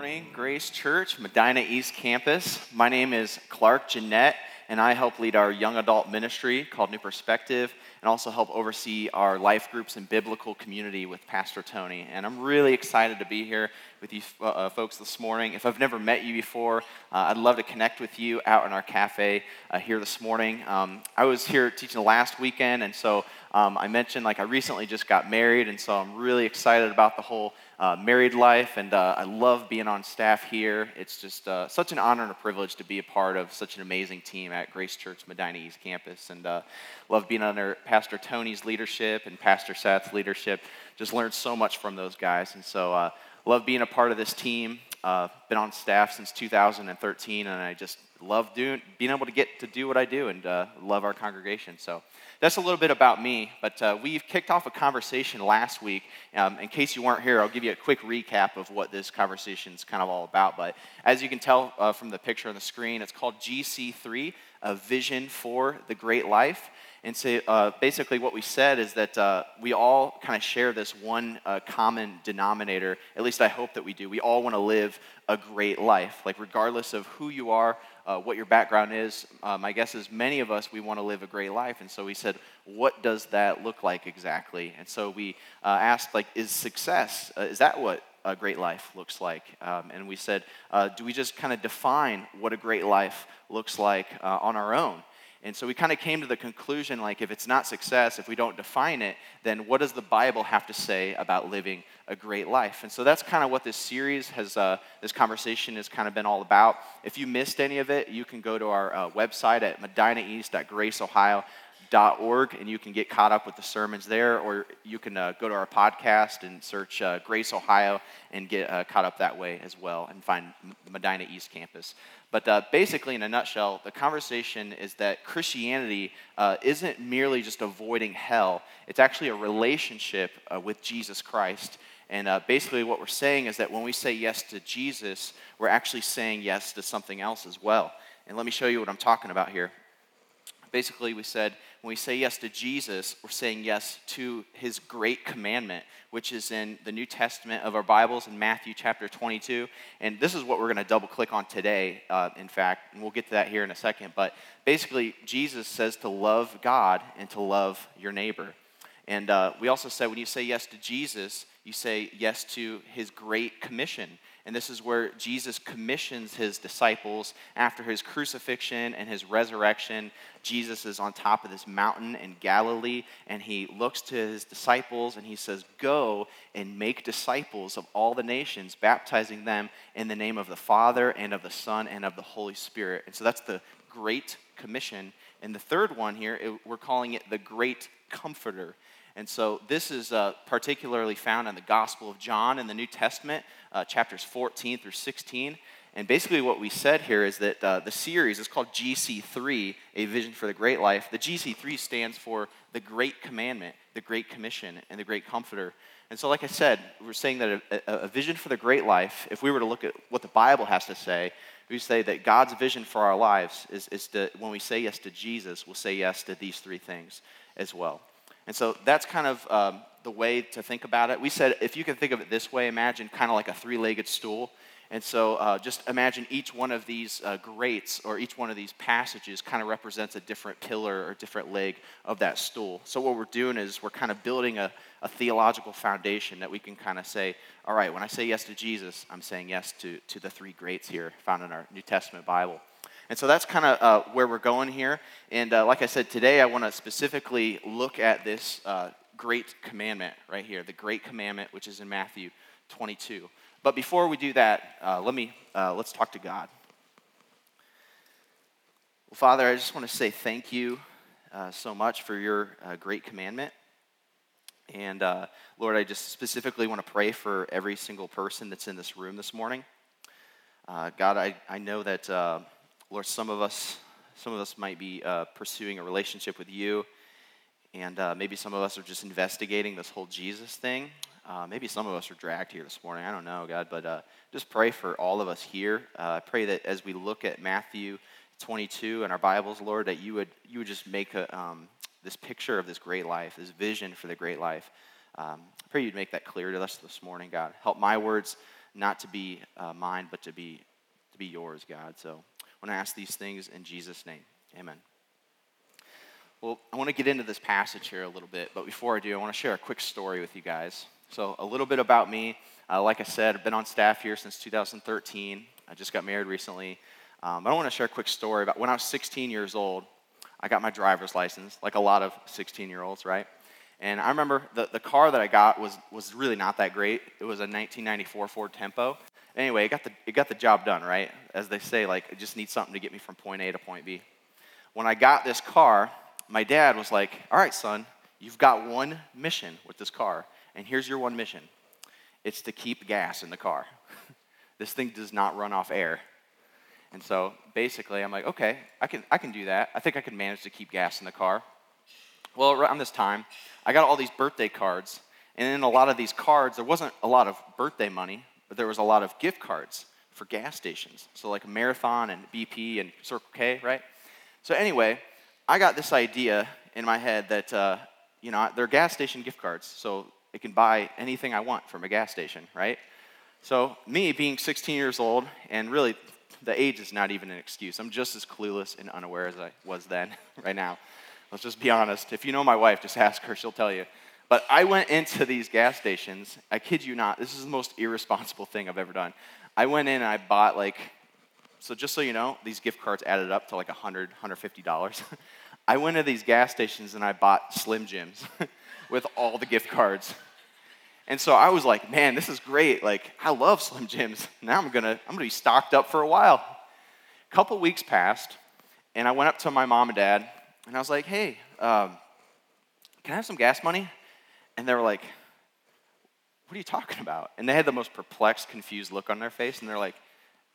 morning, Grace Church, Medina East Campus. My name is Clark Jeanette, and I help lead our young adult ministry called New Perspective, and also help oversee our life groups and biblical community with Pastor Tony. And I'm really excited to be here with you uh, uh, folks this morning. If I've never met you before, uh, I'd love to connect with you out in our cafe uh, here this morning. Um, I was here teaching last weekend, and so um, I mentioned like I recently just got married, and so I'm really excited about the whole uh, married life, and uh, I love being on staff here. It's just uh, such an honor and a privilege to be a part of such an amazing team at Grace Church Medina East Campus, and uh, love being under Pastor Tony's leadership and Pastor Seth's leadership. Just learned so much from those guys, and so uh, love being a part of this team. Uh, been on staff since 2013, and I just love doing, being able to get to do what I do, and love our congregation. So that's a little bit about me, but uh, we've kicked off a conversation last week. Um, in case you weren't here, I'll give you a quick recap of what this conversation is kind of all about. But as you can tell uh, from the picture on the screen, it's called GC3, a vision for the great life. And so uh, basically, what we said is that uh, we all kind of share this one uh, common denominator. At least I hope that we do. We all want to live a great life. Like, regardless of who you are, uh, what your background is. Uh, my guess is many of us, we want to live a great life. And so we said, what does that look like exactly? And so we uh, asked, like, is success, uh, is that what a great life looks like? Um, and we said, uh, do we just kind of define what a great life looks like uh, on our own? And so we kind of came to the conclusion like, if it's not success, if we don't define it, then what does the Bible have to say about living a great life? And so that's kind of what this series has, uh, this conversation has kind of been all about. If you missed any of it, you can go to our uh, website at medinaeast.graceohio.org and you can get caught up with the sermons there, or you can uh, go to our podcast and search uh, Grace Ohio and get uh, caught up that way as well and find the Medina East Campus. But uh, basically, in a nutshell, the conversation is that Christianity uh, isn't merely just avoiding hell, it's actually a relationship uh, with Jesus Christ. And uh, basically, what we're saying is that when we say yes to Jesus, we're actually saying yes to something else as well. And let me show you what I'm talking about here. Basically, we said when we say yes to Jesus, we're saying yes to his great commandment, which is in the New Testament of our Bibles in Matthew chapter 22. And this is what we're going to double click on today, uh, in fact, and we'll get to that here in a second. But basically, Jesus says to love God and to love your neighbor. And uh, we also said when you say yes to Jesus, you say yes to his great commission. And this is where Jesus commissions his disciples after his crucifixion and his resurrection. Jesus is on top of this mountain in Galilee, and he looks to his disciples and he says, Go and make disciples of all the nations, baptizing them in the name of the Father and of the Son and of the Holy Spirit. And so that's the Great Commission. And the third one here, it, we're calling it the Great Comforter. And so this is uh, particularly found in the Gospel of John in the New Testament, uh, chapters 14 through 16. And basically, what we said here is that uh, the series is called GC3, A Vision for the Great Life. The GC3 stands for the Great Commandment, the Great Commission, and the Great Comforter. And so, like I said, we're saying that a, a, vision for the great life, if we were to look at what the Bible has to say, we say that God's vision for our lives is, is to, when we say yes to Jesus, we'll say yes to these three things as well. And so that's kind of um, the way to think about it. We said if you can think of it this way, imagine kind of like a three legged stool. And so uh, just imagine each one of these uh, greats or each one of these passages kind of represents a different pillar or different leg of that stool. So what we're doing is we're kind of building a, a theological foundation that we can kind of say, all right, when I say yes to Jesus, I'm saying yes to, to the three greats here found in our New Testament Bible. And so that's kind of uh, where we're going here. And uh, like I said, today I want to specifically look at this uh, great commandment right here, the great commandment, which is in Matthew 22. But before we do that, uh, let me uh, let's talk to God. Well, Father, I just want to say thank you uh, so much for your great commandment. And Lord, I just specifically want to pray for every single person that's in this room this morning. God, I, I know that Lord, some of us, some of us might be uh, pursuing a relationship with you, and uh, maybe some of us are just investigating this whole Jesus thing. Uh, maybe some of us are dragged here this morning. I don't know, God, but uh, just pray for all of us here. Uh, I pray that as we look at Matthew 22 in our Bibles, Lord, that you would you would just make a, um, this picture of this great life, this vision for the great life. Um, I pray you'd make that clear to us this morning, God. Help my words not to be uh, mine, but to be, to be yours, God. So I want to ask these things in Jesus' name. Amen. Well, I want to get into this passage here a little bit, but before I do, I want to share a quick story with you guys. So, a little bit about me. Uh, like I said, I've been on staff here since 2013. I just got married recently. Um, I want to share a quick story about when I was 16 years old. I got my driver's license, like a lot of 16 year olds, right? And I remember the, the car that I got was, was really not that great. It was a 1994 Ford Tempo. Anyway, it got, the, it got the job done, right? As they say, like, it just needs something to get me from point A to point B. When I got this car, my dad was like, All right, son, you've got one mission with this car, and here's your one mission it's to keep gas in the car. this thing does not run off air. And so basically, I'm like, okay, I can, I can do that. I think I can manage to keep gas in the car. Well, around this time, I got all these birthday cards. And in a lot of these cards, there wasn't a lot of birthday money, but there was a lot of gift cards for gas stations. So, like Marathon and BP and Circle K, right? So, anyway, I got this idea in my head that, uh, you know, they're gas station gift cards. So, it can buy anything I want from a gas station, right? So, me being 16 years old and really the age is not even an excuse. I'm just as clueless and unaware as I was then, right now. Let's just be honest. If you know my wife, just ask her, she'll tell you. But I went into these gas stations. I kid you not, this is the most irresponsible thing I've ever done. I went in and I bought like, so just so you know, these gift cards added up to like $100, $150. I went to these gas stations and I bought Slim Jims with all the gift cards. And so I was like, man, this is great. Like, I love Slim Jims. Now I'm gonna, I'm gonna be stocked up for a while. A couple weeks passed, and I went up to my mom and dad, and I was like, hey, um, can I have some gas money? And they were like, what are you talking about? And they had the most perplexed, confused look on their face, and they're like,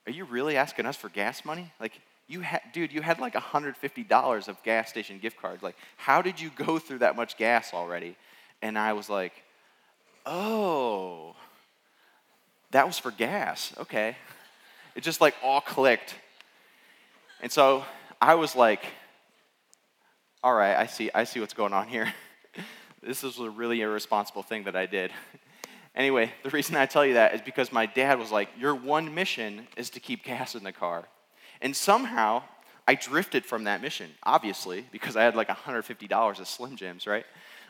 are you really asking us for gas money? Like, you had, dude, you had like $150 of gas station gift cards. Like, how did you go through that much gas already? And I was like, oh, that was for gas. Okay. It just like all clicked. And so I was like, all right, I see, I see what's going on here. This was a really irresponsible thing that I did. anyway, the reason I tell you that is because my dad was like, your one mission is to keep gas in the car. And somehow I drifted from that mission, obviously, because I had like $150 of Slim Jims, right?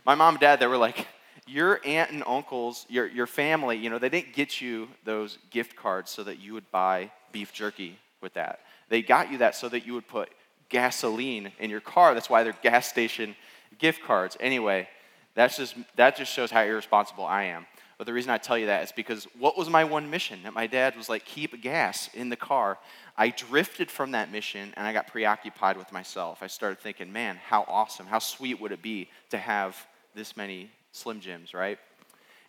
My mom and dad, they were like, your aunt and uncles, your, your family, you know, they didn't get you those gift cards so that you would buy beef jerky with that. They got you that so that you would put gasoline in your car. That's why they're gas station gift cards. Anyway, that's just, that just shows how irresponsible I am. But the reason I tell you that is because what was my one mission? That my dad was like, keep gas in the car. I drifted from that mission and I got preoccupied with myself. I started thinking, man, how awesome, how sweet would it be to have this many Slim Jims, right?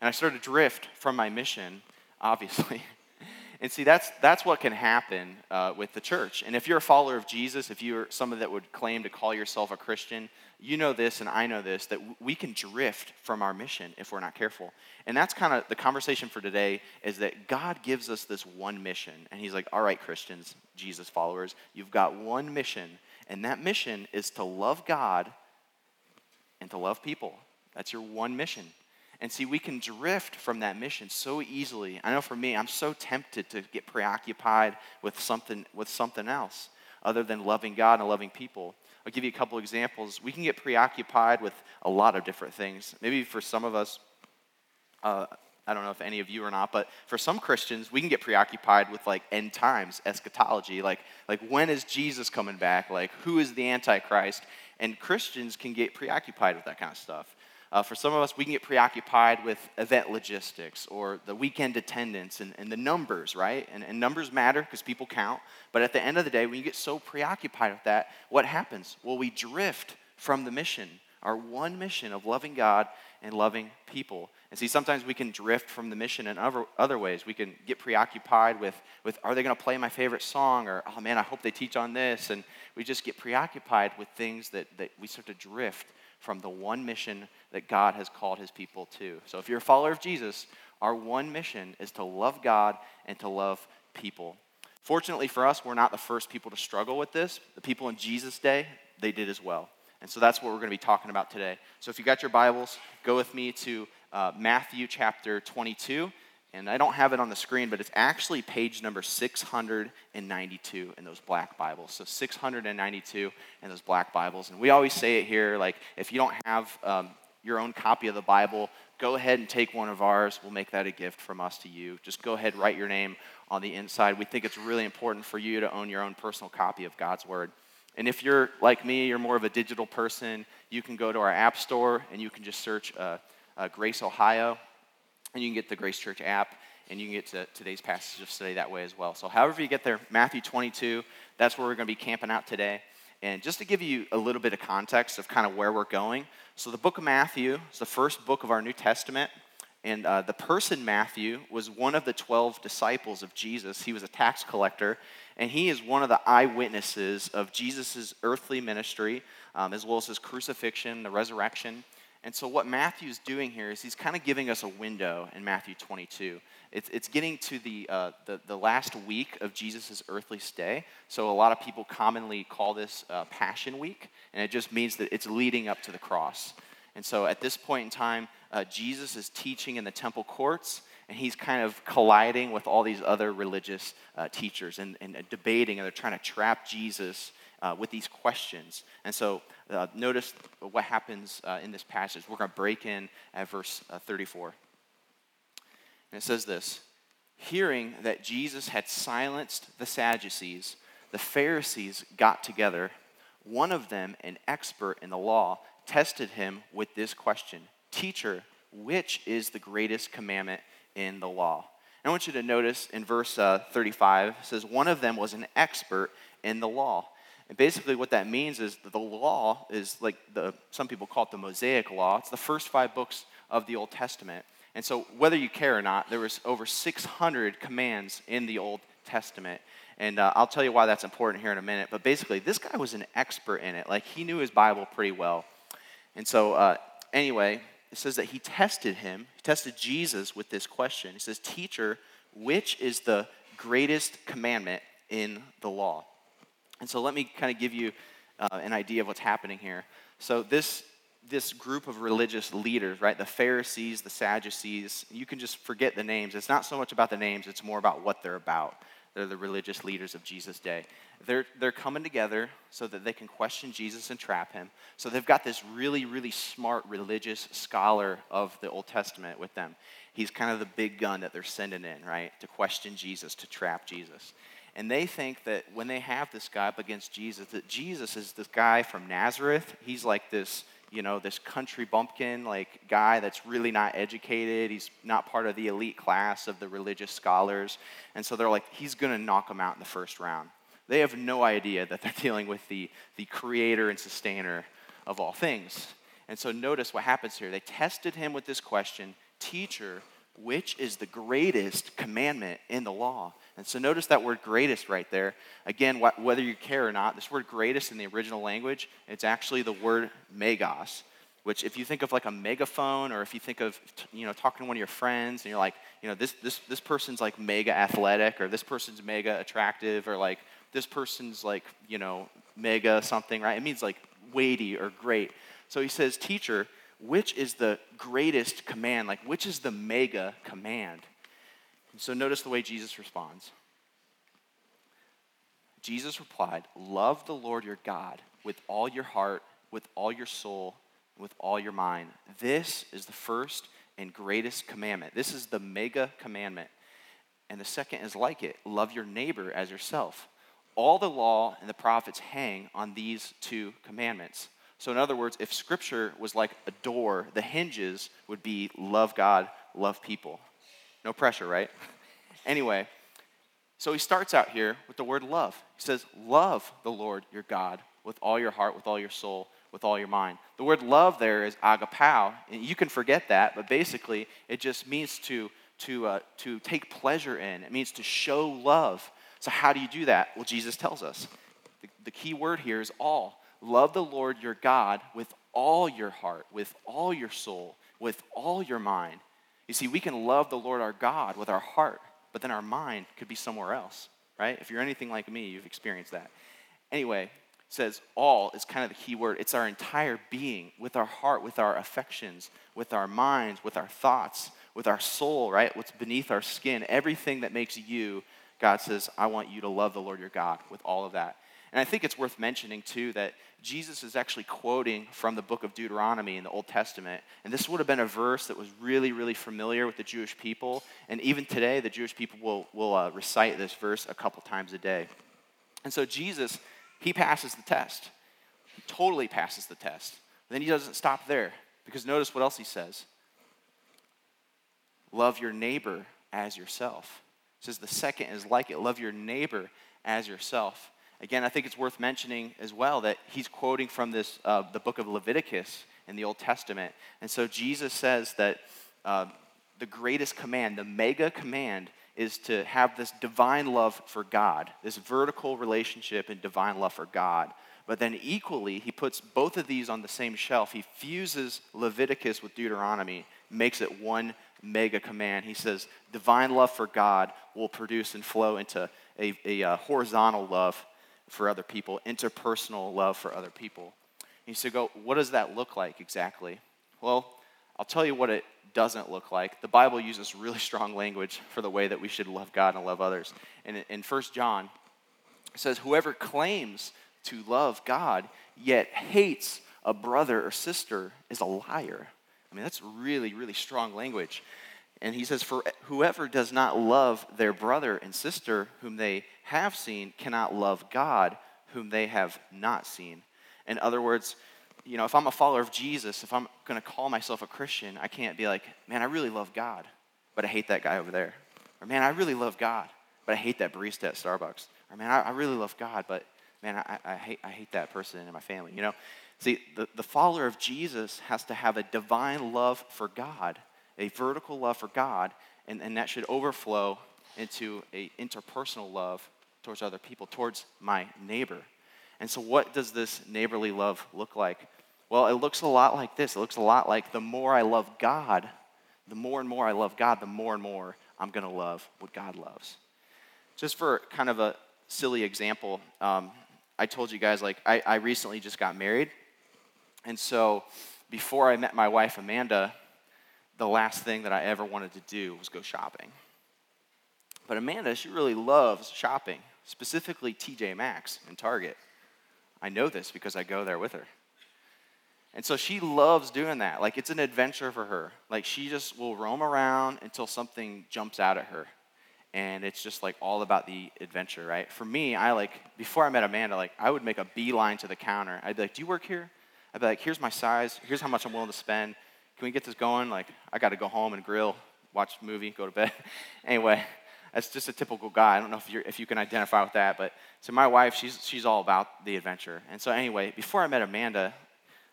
And I started to drift from my mission, obviously. and see, that's, that's what can happen uh, with the church. And if you're a follower of Jesus, if you're someone that would claim to call yourself a Christian, you know this and I know this that we can drift from our mission if we're not careful. And that's kind of the conversation for today is that God gives us this one mission. And He's like, all right, Christians, Jesus followers, you've got one mission. And that mission is to love God and to love people. That's your one mission. And see, we can drift from that mission so easily. I know for me, I'm so tempted to get preoccupied with something, with something else other than loving God and loving people. I'll give you a couple examples. We can get preoccupied with a lot of different things. Maybe for some of us, uh, I don't know if any of you or not, but for some Christians, we can get preoccupied with like end times, eschatology, like like when is Jesus coming back? Like who is the Antichrist? And Christians can get preoccupied with that kind of stuff. Uh, for some of us, we can get preoccupied with event logistics or the weekend attendance and, and the numbers, right? And, and numbers matter because people count. But at the end of the day, when you get so preoccupied with that, what happens? Well, we drift from the mission, our one mission of loving God and loving people. And see, sometimes we can drift from the mission in other, other ways. We can get preoccupied with, with are they going to play my favorite song? Or, oh man, I hope they teach on this. And we just get preoccupied with things that, that we start to drift from the one mission that God has called his people to. So if you're a follower of Jesus, our one mission is to love God and to love people. Fortunately for us, we're not the first people to struggle with this. The people in Jesus' day, they did as well. And so that's what we're going to be talking about today. So if you got your Bibles, go with me to uh, Matthew chapter 22. And I don't have it on the screen, but it's actually page number 692 in those black Bibles. So 692 in those black Bibles. And we always say it here like, if you don't have um, your own copy of the Bible, go ahead and take one of ours. We'll make that a gift from us to you. Just go ahead, write your name on the inside. We think it's really important for you to own your own personal copy of God's Word. And if you're like me, you're more of a digital person, you can go to our app store and you can just search uh, uh, Grace Ohio and you can get the Grace Church app, and you can get to today's passage of study that way as well. So, however you get there, Matthew 22, that's where we're going to be camping out today. And just to give you a little bit of context of kind of where we're going, so the book of Matthew is the first book of our New Testament. And uh, the person Matthew was one of the 12 disciples of Jesus. He was a tax collector, and he is one of the eyewitnesses of Jesus' earthly ministry, um, as well as his crucifixion, the resurrection. And so, what Matthew's doing here is he's kind of giving us a window in Matthew 22. It's, it's getting to the, uh, the, the, last week of Jesus' earthly stay. So, a lot of people commonly call this uh, Passion Week, and it just means that it's leading up to the cross. And so, at this point in time, uh, Jesus is teaching in the temple courts, and he's kind of colliding with all these other religious uh, teachers and, and debating, and they're trying to trap Jesus uh, with these questions. And so uh, notice what happens uh, in this passage. We're going to break in at verse uh, 34. And it says this Hearing that Jesus had silenced the Sadducees, the Pharisees got together. One of them, an expert in the law, tested him with this question Teacher, which is the greatest commandment in the law? And I want you to notice in verse uh, 35, it says, One of them was an expert in the law. And basically, what that means is that the law is like the, some people call it the Mosaic Law. It's the first five books of the Old Testament. And so, whether you care or not, there was over 600 commands in the Old Testament. And uh, I'll tell you why that's important here in a minute. But basically, this guy was an expert in it. Like, he knew his Bible pretty well. And so, uh, anyway, it says that he tested him, he tested Jesus with this question. He says, Teacher, which is the greatest commandment in the law? And so let me kind of give you uh, an idea of what's happening here. So this this group of religious leaders, right? The Pharisees, the Sadducees, you can just forget the names. It's not so much about the names, it's more about what they're about. They're the religious leaders of Jesus' day. They're, they're coming together so that they can question Jesus and trap him. So they've got this really, really smart religious scholar of the Old Testament with them. He's kind of the big gun that they're sending in, right? To question Jesus, to trap Jesus. And they think that when they have this guy up against Jesus, that Jesus is this guy from Nazareth. He's like this, you know, this country bumpkin, like guy that's really not educated. He's not part of the elite class of the religious scholars. And so they're like, he's going to knock him out in the first round. They have no idea that they're dealing with the, the creator and sustainer of all things. And so notice what happens here. They tested him with this question Teacher, which is the greatest commandment in the law? And so notice that word greatest right there. Again, wh- whether you care or not, this word greatest in the original language, it's actually the word megas, which if you think of like a megaphone or if you think of, you know, talking to one of your friends and you're like, you know, this, this, this person's like mega athletic or this person's mega attractive or like this person's like, you know, mega something, right? It means like weighty or great. So he says, teacher, which is the greatest command? Like, which is the mega command? so notice the way Jesus responds. Jesus replied, Love the Lord your God with all your heart, with all your soul, with all your mind. This is the first and greatest commandment. This is the mega commandment. And the second is like it love your neighbor as yourself. All the law and the prophets hang on these two commandments. So, in other words, if scripture was like a door, the hinges would be love God, love people. No pressure, right? anyway, so he starts out here with the word love. He says, Love the Lord your God with all your heart, with all your soul, with all your mind. The word love there is agapao. And you can forget that, but basically it just means to, to, uh, to take pleasure in. It means to show love. So, how do you do that? Well, Jesus tells us. The, the key word here is all. Love the Lord your God with all your heart, with all your soul, with all your mind. You see, we can love the Lord our God with our heart, but then our mind could be somewhere else, right? If you're anything like me, you've experienced that. Anyway, says all is kind of the key word. It's our entire being, with our heart, with our affections, with our minds, with our thoughts, with our soul, right? What's beneath our skin, everything that makes you, God says, I want you to love the Lord your God with all of that. And I think it's worth mentioning, too, that Jesus is actually quoting from the book of Deuteronomy in the Old Testament. And this would have been a verse that was really, really familiar with the Jewish people. And even today, the Jewish people will, will uh, recite this verse a couple times a day. And so Jesus, he passes the test. He totally passes the test. Then he doesn't stop there, because notice what else he says love your neighbor as yourself. Says the second is like it love your neighbor as yourself. Again, I think it's worth mentioning as well that he's quoting from this, uh, the book of Leviticus in the Old Testament. And so Jesus says that uh, the greatest command, the mega command, is to have this divine love for God, this vertical relationship and divine love for God. But then equally, he puts both of these on the same shelf. He fuses Leviticus with Deuteronomy, makes it one mega command. He says, divine love for God will produce and flow into a, a, a uh, horizontal love for other people, interpersonal love for other people. And you say, go, what does that look like exactly? Well, I'll tell you what it doesn't look like. The Bible uses really strong language for the way that we should love God and love others. And in 1 John, it says, Whoever claims to love God yet hates a brother or sister is a liar. I mean, that's really, really strong language. And he says, For whoever does not love their brother and sister whom they have seen cannot love God whom they have not seen. In other words, you know, if I'm a follower of Jesus, if I'm going to call myself a Christian, I can't be like, man, I really love God, but I hate that guy over there. Or, man, I really love God, but I hate that barista at Starbucks. Or, man, I, I really love God, but man, I, I, hate, I hate that person in my family. You know, see, the, the follower of Jesus has to have a divine love for God a vertical love for God, and, and that should overflow into a interpersonal love towards other people, towards my neighbor. And so, what does this neighborly love look like? Well, it looks a lot like this. It looks a lot like the more I love God, the more and more I love God, the more and more I'm going to love what God loves. Just for kind of a silly example, um, I told you guys, like, I, I recently just got married. And so, before I met my wife, Amanda, the last thing that I ever wanted to do was go shopping. But Amanda, she really loves shopping, specifically TJ Maxx and Target. I know this because I go there with her. And so she loves doing that. Like it's an adventure for her. Like she just will roam around until something jumps out at her. And it's just like all about the adventure, right? For me, I like, before I met Amanda, like I would make a beeline to the counter. I'd be like, Do you work here? I'd be like, Here's my size. Here's how much I'm willing to spend. Can we get this going? Like, I got to go home and grill, watch a movie, go to bed. anyway, that's just a typical guy. I don't know if, you if you can identify with that, but so my wife, she's, she's all about the adventure. And so, anyway, before I met Amanda,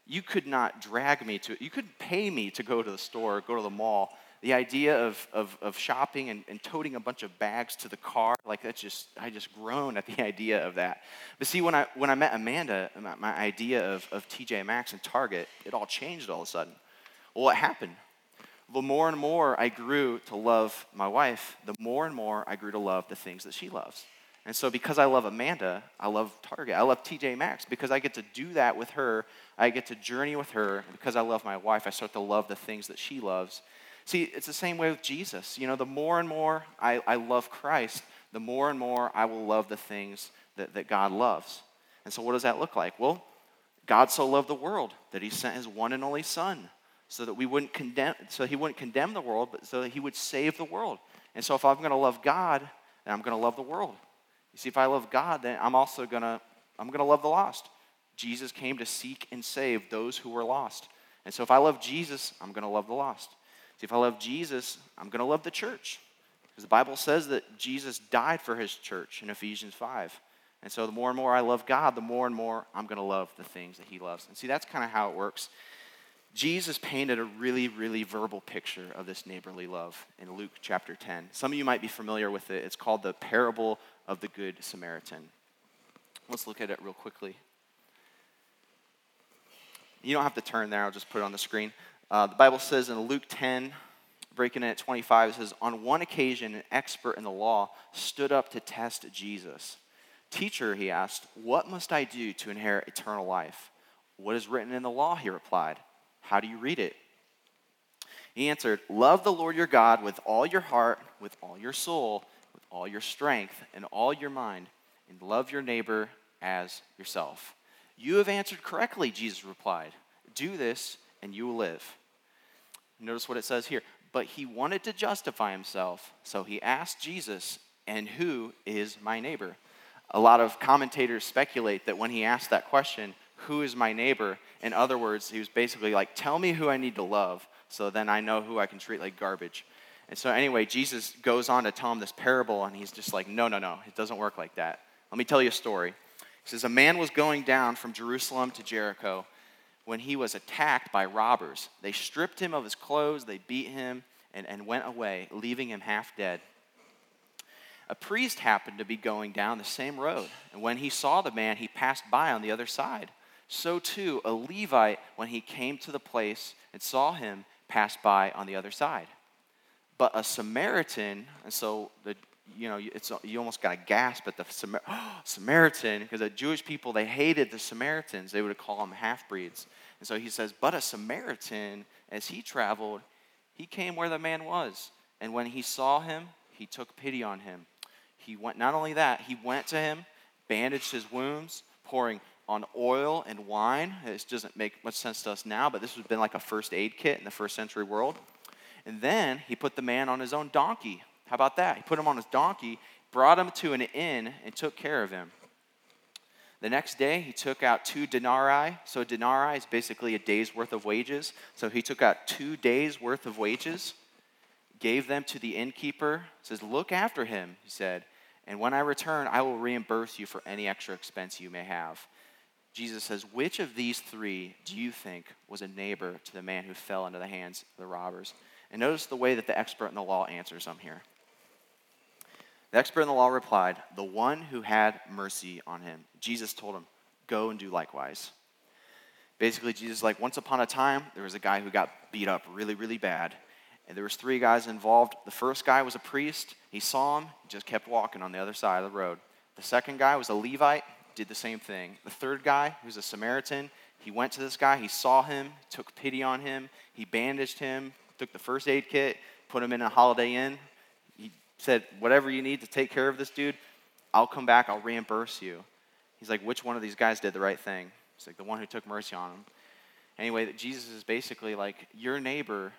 you could not drag me to, you couldn't pay me to go to the store, go to the mall. The idea of, of, of shopping and, and toting a bunch of bags to the car, like that's just, I just groan at the idea of that. But see, when I, when I met Amanda, my, my idea of, of TJ Maxx and Target, it all changed all of a sudden. Well, what happened? The more and more I grew to love my wife, the more and more I grew to love the things that she loves. And so, because I love Amanda, I love Target. I love TJ Maxx because I get to do that with her. I get to journey with her. Because I love my wife, I start to love the things that she loves. See, it's the same way with Jesus. You know, the more and more I, I love Christ, the more and more I will love the things that, that God loves. And so, what does that look like? Well, God so loved the world that he sent his one and only Son so that we wouldn't condemn, so he wouldn't condemn the world, but so that he would save the world. And so if I'm going to love God, then I'm going to love the world. You see, if I love God, then I'm also going to, I'm going to love the lost. Jesus came to seek and save those who were lost. And so if I love Jesus, I'm going to love the lost. See, if I love Jesus, I'm going to love the church. Because the Bible says that Jesus died for his church in Ephesians 5. And so the more and more I love God, the more and more I'm going to love the things that he loves. And see, that's kind of how it works. Jesus painted a really, really verbal picture of this neighborly love in Luke chapter 10. Some of you might be familiar with it. It's called the parable of the Good Samaritan. Let's look at it real quickly. You don't have to turn there, I'll just put it on the screen. Uh, the Bible says in Luke 10, breaking it at 25, it says, On one occasion, an expert in the law stood up to test Jesus. Teacher, he asked, What must I do to inherit eternal life? What is written in the law? He replied. How do you read it? He answered, Love the Lord your God with all your heart, with all your soul, with all your strength, and all your mind, and love your neighbor as yourself. You have answered correctly, Jesus replied. Do this, and you will live. Notice what it says here. But he wanted to justify himself, so he asked Jesus, And who is my neighbor? A lot of commentators speculate that when he asked that question, Who is my neighbor? In other words, he was basically like, Tell me who I need to love so then I know who I can treat like garbage. And so, anyway, Jesus goes on to tell him this parable, and he's just like, no, no, no, it doesn't work like that. Let me tell you a story. He says, A man was going down from Jerusalem to Jericho when he was attacked by robbers. They stripped him of his clothes, they beat him, and, and went away, leaving him half dead. A priest happened to be going down the same road, and when he saw the man, he passed by on the other side. So too, a Levite, when he came to the place and saw him, passed by on the other side. But a Samaritan, and so the you know, it's, you almost got to gasp at the Samar- Samaritan, because the Jewish people, they hated the Samaritans. They would call them half breeds. And so he says, But a Samaritan, as he traveled, he came where the man was. And when he saw him, he took pity on him. He went, not only that, he went to him, bandaged his wounds, pouring on oil and wine. This doesn't make much sense to us now, but this would have been like a first aid kit in the first century world. And then he put the man on his own donkey. How about that? He put him on his donkey, brought him to an inn, and took care of him. The next day, he took out two denarii. So, a denarii is basically a day's worth of wages. So, he took out two days' worth of wages, gave them to the innkeeper, says, Look after him, he said, and when I return, I will reimburse you for any extra expense you may have. Jesus says, Which of these three do you think was a neighbor to the man who fell into the hands of the robbers? And notice the way that the expert in the law answers them here. The expert in the law replied, The one who had mercy on him. Jesus told him, Go and do likewise. Basically, Jesus like, once upon a time, there was a guy who got beat up really, really bad. And there was three guys involved. The first guy was a priest. He saw him, just kept walking on the other side of the road. The second guy was a Levite did the same thing. The third guy, who's a Samaritan, he went to this guy, he saw him, took pity on him, he bandaged him, took the first aid kit, put him in a Holiday Inn. He said, Whatever you need to take care of this dude, I'll come back, I'll reimburse you. He's like, Which one of these guys did the right thing? He's like, The one who took mercy on him. Anyway, Jesus is basically like, Your neighbor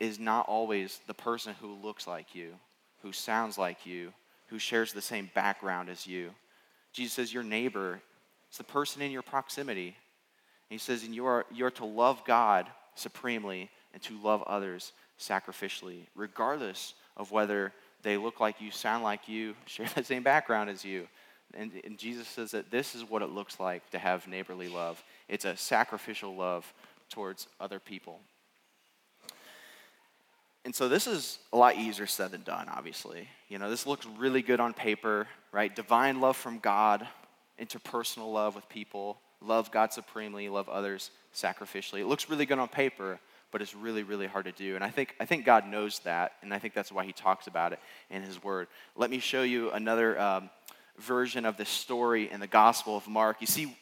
is not always the person who looks like you, who sounds like you, who shares the same background as you. Jesus says, Your neighbor is the person in your proximity. And he says, And you are, you are to love God supremely and to love others sacrificially, regardless of whether they look like you, sound like you, share the same background as you. And, and, Jesus says that this is what it looks like to have neighborly love it's a sacrificial love towards other people. And so this is a lot easier said than done, obviously. You know, this looks really good on paper, right? Divine love from God, interpersonal love with people, love God supremely, love others sacrificially. It looks really good on paper, but it's really, really hard to do. And I think, I think God knows that, and I think that's why He talks about it in His Word. Let me show you another um, version of this story in the Gospel of Mark. You see,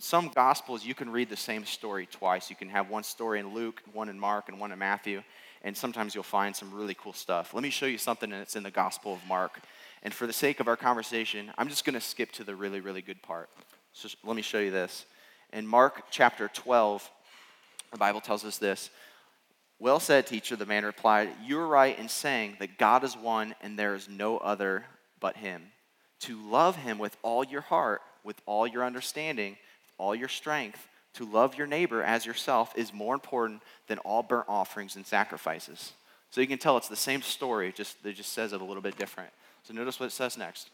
some Gospels, you can read the same story twice. You can have one story in Luke, one in Mark, and one in Matthew and sometimes you'll find some really cool stuff. Let me show you something that's in the Gospel of Mark. And for the sake of our conversation, I'm just going to skip to the really, really good part. So let me show you this. In Mark chapter 12, the Bible tells us this Well said, teacher, the man replied, You are right in saying that God is one and there is no other but him. To love him with all your heart, with all your understanding, with all your strength, to love your neighbor as yourself is more important than all burnt offerings and sacrifices. So you can tell it's the same story, just it just says it a little bit different. So notice what it says next.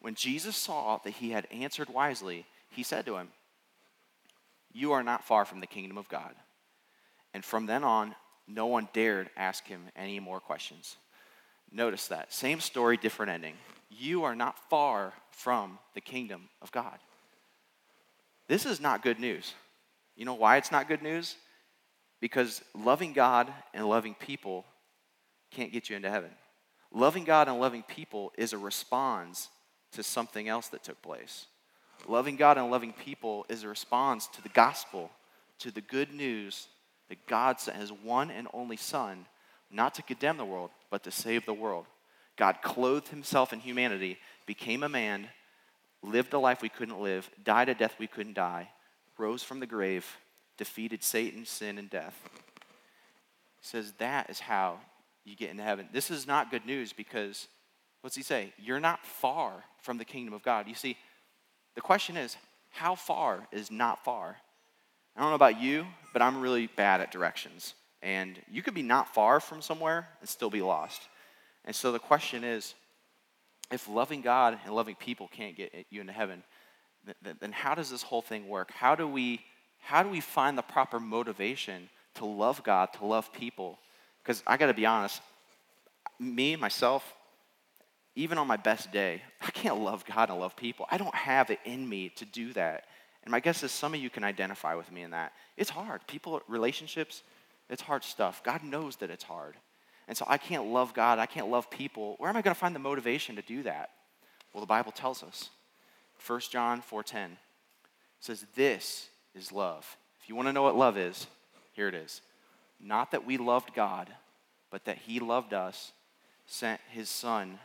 When Jesus saw that he had answered wisely, he said to him, You are not far from the kingdom of God. And from then on, no one dared ask him any more questions. Notice that. Same story, different ending. You are not far from the kingdom of God. This is not good news. You know why it's not good news? Because loving God and loving people can't get you into heaven. Loving God and loving people is a response to something else that took place. Loving God and loving people is a response to the gospel, to the good news that God sent his one and only Son, not to condemn the world, but to save the world. God clothed himself in humanity, became a man, lived a life we couldn't live, died a death we couldn't die, rose from the grave, defeated Satan, sin, and death. He says that is how you get into heaven. This is not good news because, what's he say? You're not far from the kingdom of God. You see, the question is, how far is not far? I don't know about you, but I'm really bad at directions. And you could be not far from somewhere and still be lost. And so the question is if loving God and loving people can't get you into heaven, then how does this whole thing work? How do we, how do we find the proper motivation to love God, to love people? Because I got to be honest, me, myself, even on my best day, I can't love God and love people. I don't have it in me to do that. And my guess is some of you can identify with me in that. It's hard. People, relationships, it's hard stuff. God knows that it's hard. And so I can't love God, I can't love people. Where am I going to find the motivation to do that? Well, the Bible tells us. 1 John 4:10 says this is love. If you want to know what love is, here it is. Not that we loved God, but that he loved us, sent his son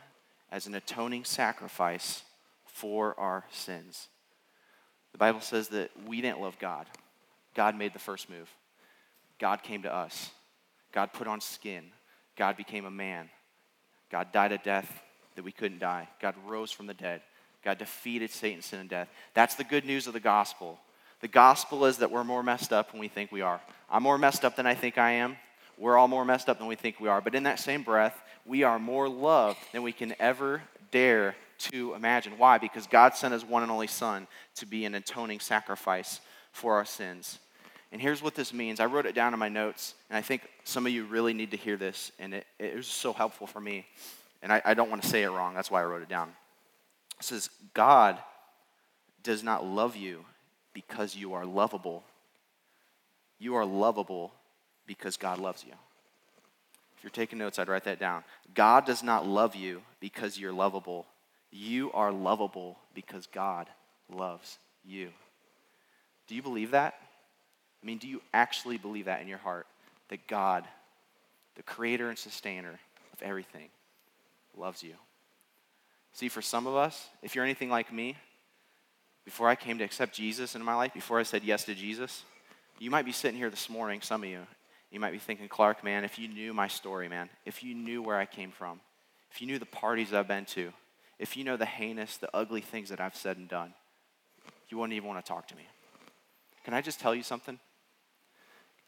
as an atoning sacrifice for our sins. The Bible says that we didn't love God. God made the first move. God came to us. God put on skin. God became a man. God died a death that we couldn't die. God rose from the dead. God defeated Satan, sin, and death. That's the good news of the gospel. The gospel is that we're more messed up than we think we are. I'm more messed up than I think I am. We're all more messed up than we think we are. But in that same breath, we are more loved than we can ever dare to imagine. Why? Because God sent his one and only Son to be an atoning sacrifice for our sins. And here's what this means. I wrote it down in my notes, and I think some of you really need to hear this, and it, it was so helpful for me. And I, I don't want to say it wrong, that's why I wrote it down. It says, God does not love you because you are lovable. You are lovable because God loves you. If you're taking notes, I'd write that down. God does not love you because you're lovable. You are lovable because God loves you. Do you believe that? I mean, do you actually believe that in your heart? That God, the creator and sustainer of everything, loves you? See, for some of us, if you're anything like me, before I came to accept Jesus in my life, before I said yes to Jesus, you might be sitting here this morning, some of you, you might be thinking, Clark, man, if you knew my story, man, if you knew where I came from, if you knew the parties I've been to, if you know the heinous, the ugly things that I've said and done, you wouldn't even want to talk to me. Can I just tell you something?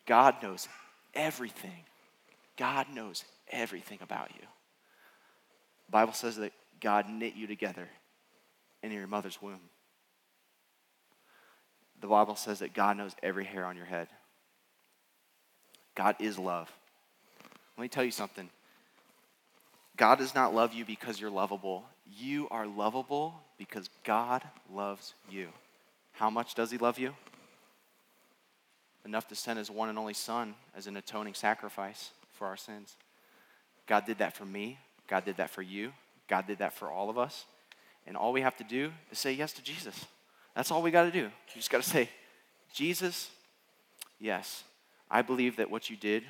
God knows everything. God knows everything about you. The Bible says that God knit you together in your mother's womb. The Bible says that God knows every hair on your head. God is love. Let me tell you something. God does not love you because you're lovable. You are lovable because God loves you. How much does He love you? Enough to send His one and only Son as an atoning sacrifice for our sins. God did that for me. God did that for you. God did that for all of us. And all we have to do is say yes to Jesus. That's all we got to do. You just got to say, Jesus, yes, I believe that what you did,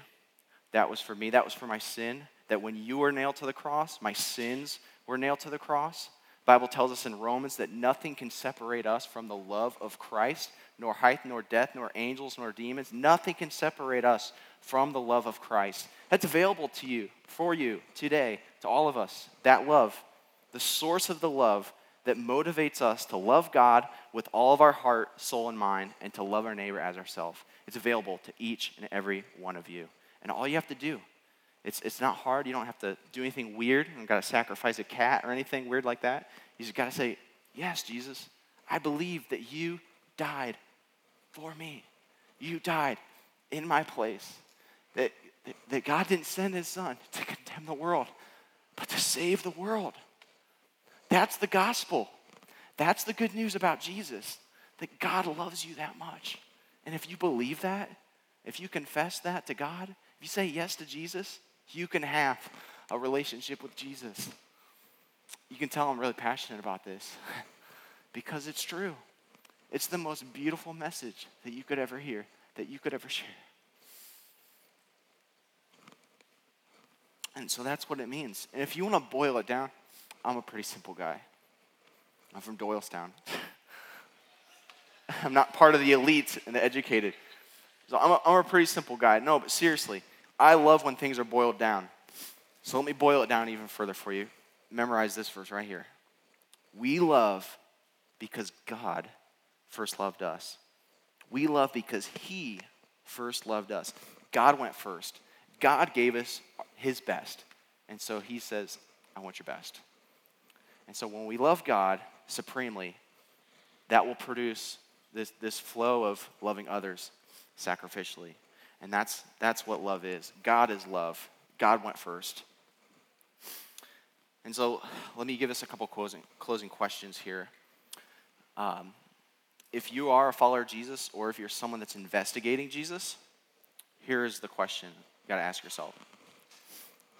that was for me, that was for my sin, that when you were nailed to the cross, my sins were nailed to the cross. Bible tells us in Romans that nothing can separate us from the love of Christ, nor height, nor depth, nor angels, nor demons. Nothing can separate us from the love of Christ. That's available to you, for you, today, to all of us. That love, the source of the love that motivates us to love God with all of our heart, soul, and mind, and to love our neighbor as ourselves. It's available to each and every one of you. And all you have to do, it's, it's not hard. You don't have to do anything weird. You don't got to sacrifice a cat or anything weird like that. You just got to say, Yes, Jesus, I believe that you died for me. You died in my place. That, that God didn't send his son to condemn the world, but to save the world. That's the gospel. That's the good news about Jesus, that God loves you that much. And if you believe that, if you confess that to God, if you say yes to Jesus, you can have a relationship with Jesus. You can tell I'm really passionate about this because it's true. It's the most beautiful message that you could ever hear, that you could ever share. And so that's what it means. And if you want to boil it down, I'm a pretty simple guy. I'm from Doylestown. I'm not part of the elite and the educated. So I'm a, I'm a pretty simple guy. No, but seriously, I love when things are boiled down. So let me boil it down even further for you. Memorize this verse right here. We love because God first loved us. We love because He first loved us. God went first. God gave us His best. And so He says, I want your best. And so when we love God supremely, that will produce this, this flow of loving others sacrificially. And that's, that's what love is. God is love. God went first. And so let me give us a couple closing, closing questions here. Um, if you are a follower of Jesus or if you're someone that's investigating Jesus, here is the question you got to ask yourself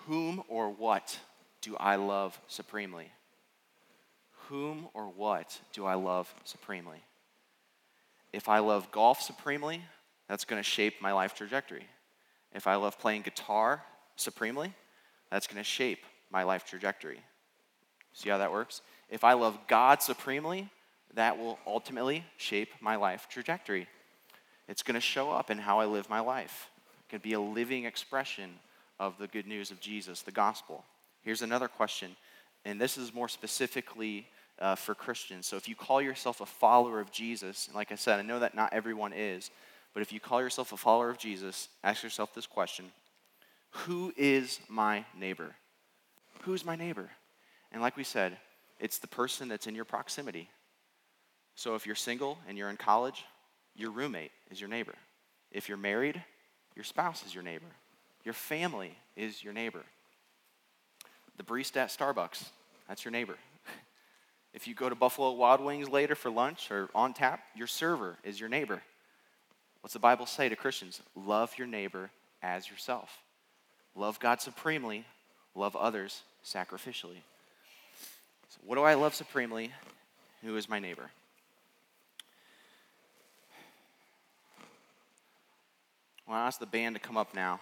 Whom or what do I love supremely? Whom or what do I love supremely? If I love golf supremely, that's going to shape my life trajectory. If I love playing guitar supremely, that's going to shape my life trajectory. See how that works? If I love God supremely, that will ultimately shape my life trajectory. It's going to show up in how I live my life. It can be a living expression of the good news of Jesus, the gospel. Here's another question, and this is more specifically uh, for Christians. So if you call yourself a follower of Jesus, and like I said, I know that not everyone is, but if you call yourself a follower of Jesus, ask yourself this question Who is my neighbor? Who's my neighbor? And like we said, it's the person that's in your proximity. So if you're single and you're in college, your roommate is your neighbor. If you're married, your spouse is your neighbor. Your family is your neighbor. The barista at Starbucks, that's your neighbor. If you go to Buffalo Wild Wings later for lunch or on tap, your server is your neighbor. What's the Bible say to Christians? Love your neighbor as yourself. Love God supremely, love others sacrificially. So, what do I love supremely? Who is my neighbor? Well, I ask the band to come up now.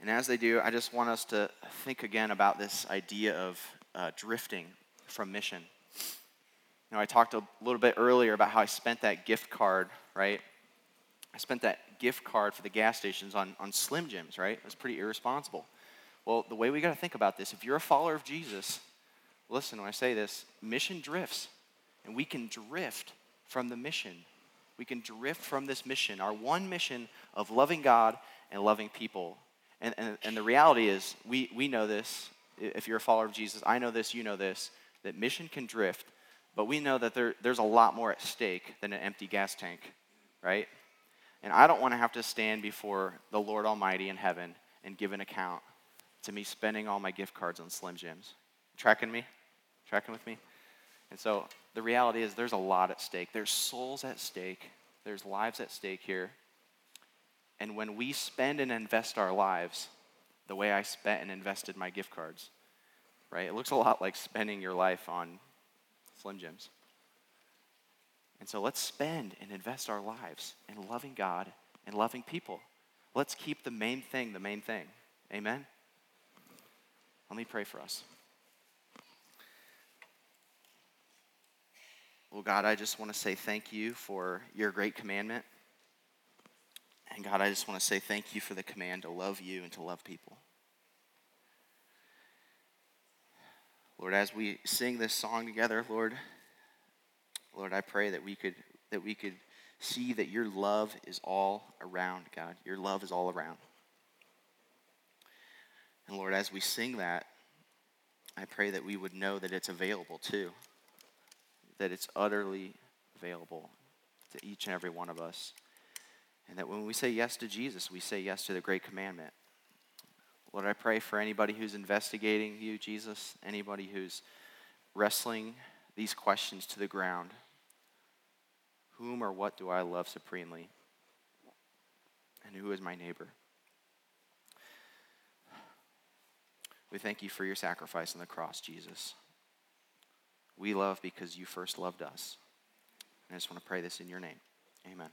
And as they do, I just want us to think again about this idea of uh, drifting from mission. You know, I talked a little bit earlier about how I spent that gift card, right? I spent that gift card for the gas stations on, on Slim Jims, right? It was pretty irresponsible. Well, the way we got to think about this, if you're a follower of Jesus, listen when I say this, mission drifts, and we can drift from the mission. We can drift from this mission, our one mission of loving God and loving people. And, and, and the reality is, we, we know this. If you're a follower of Jesus, I know this, you know this, that mission can drift, but we know that there, there's a lot more at stake than an empty gas tank, right? And I don't want to have to stand before the Lord Almighty in heaven and give an account to me spending all my gift cards on Slim Jims. Tracking me? Tracking with me? And so the reality is there's a lot at stake. There's souls at stake. There's lives at stake here. And when we spend and invest our lives the way I spent and invested my gift cards, right? It looks a lot like spending your life on Slim Jims. And so let's spend and invest our lives in loving God and loving people. Let's keep the main thing the main thing. Amen? Let me pray for us. Well, God, I just want to say thank you for your great commandment. And God, I just want to say thank you for the command to love you and to love people. Lord, as we sing this song together, Lord, Lord, I pray that we could that we could see that your love is all around, God. Your love is all around. And Lord, as we sing that, I pray that we would know that it's available too. That it's utterly available to each and every one of us. And that when we say yes to Jesus, we say yes to the great commandment. Lord, I pray for anybody who's investigating you, Jesus, anybody who's wrestling these questions to the ground. Whom or what do I love supremely? And who is my neighbor? We thank you for your sacrifice on the cross, Jesus. We love because you first loved us. And I just want to pray this in your name. Amen.